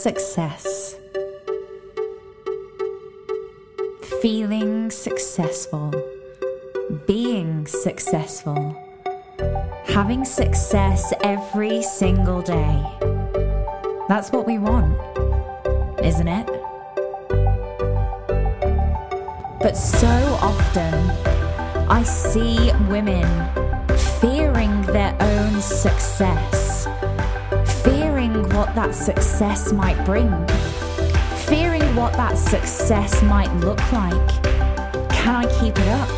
Success. Feeling successful. Being successful. Having success every single day. That's what we want, isn't it? But so often, I see women fearing their own success, what that success might bring, fearing what that success might look like. Can I keep it up?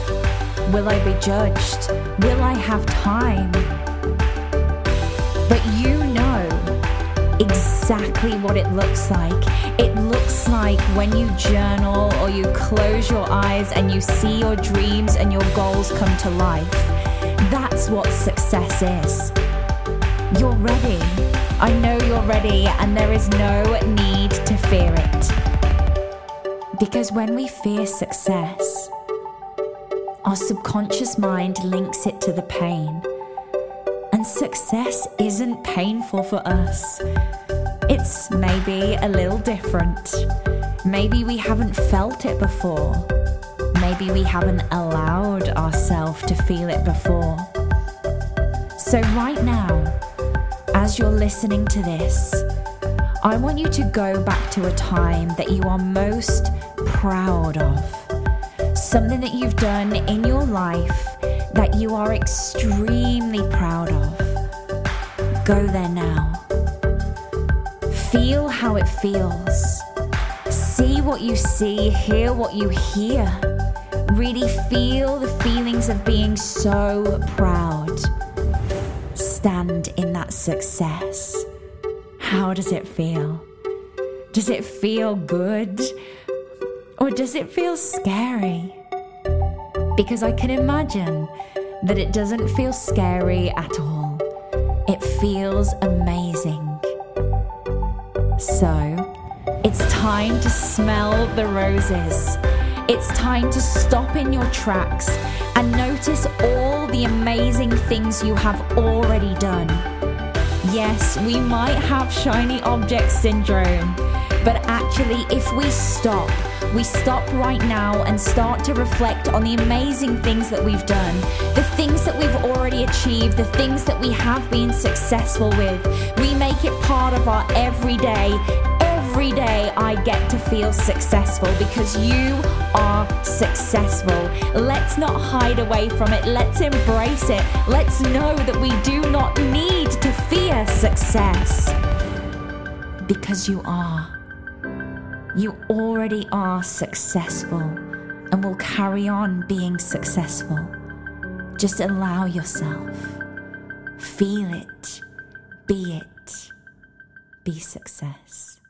Will I be judged? Will I have time? But you know exactly what it looks like. It looks like when you journal or you close your eyes and you see your dreams and your goals come to life. That's what success is. You're ready. I know you're ready, and there is no need to fear it. Because when we fear success, our subconscious mind links it to the pain. And success isn't painful for us. It's maybe a little different. Maybe we haven't felt it before. Maybe we haven't allowed ourselves to feel it before. So, right now, as you're listening to this, I want you to go back to a time that you are most proud of something that you've done in your life that you are extremely proud of. Go there now. Feel how it feels. See what you see, hear what you hear. Really feel the feelings of being so proud. Success. How does it feel? Does it feel good? Or does it feel scary? because I can imagine that it doesn't feel scary at all. It feels amazing. So, it's time to smell the roses. It's time to stop in your tracks and notice all the amazing things you have already done. Yes, we might have shiny object syndrome, but actually, if we stop, we stop right now and start to reflect on the amazing things that we've done, the things that we've already achieved, the things that we have been successful with. We make it part of our everyday. Every day I get to feel successful because you are successful. Let's not hide away from it. Let's embrace it. Let's know that we do not need to fear success because you are. You already are successful and will carry on being successful. Just allow yourself. Feel it. Be it. Be success.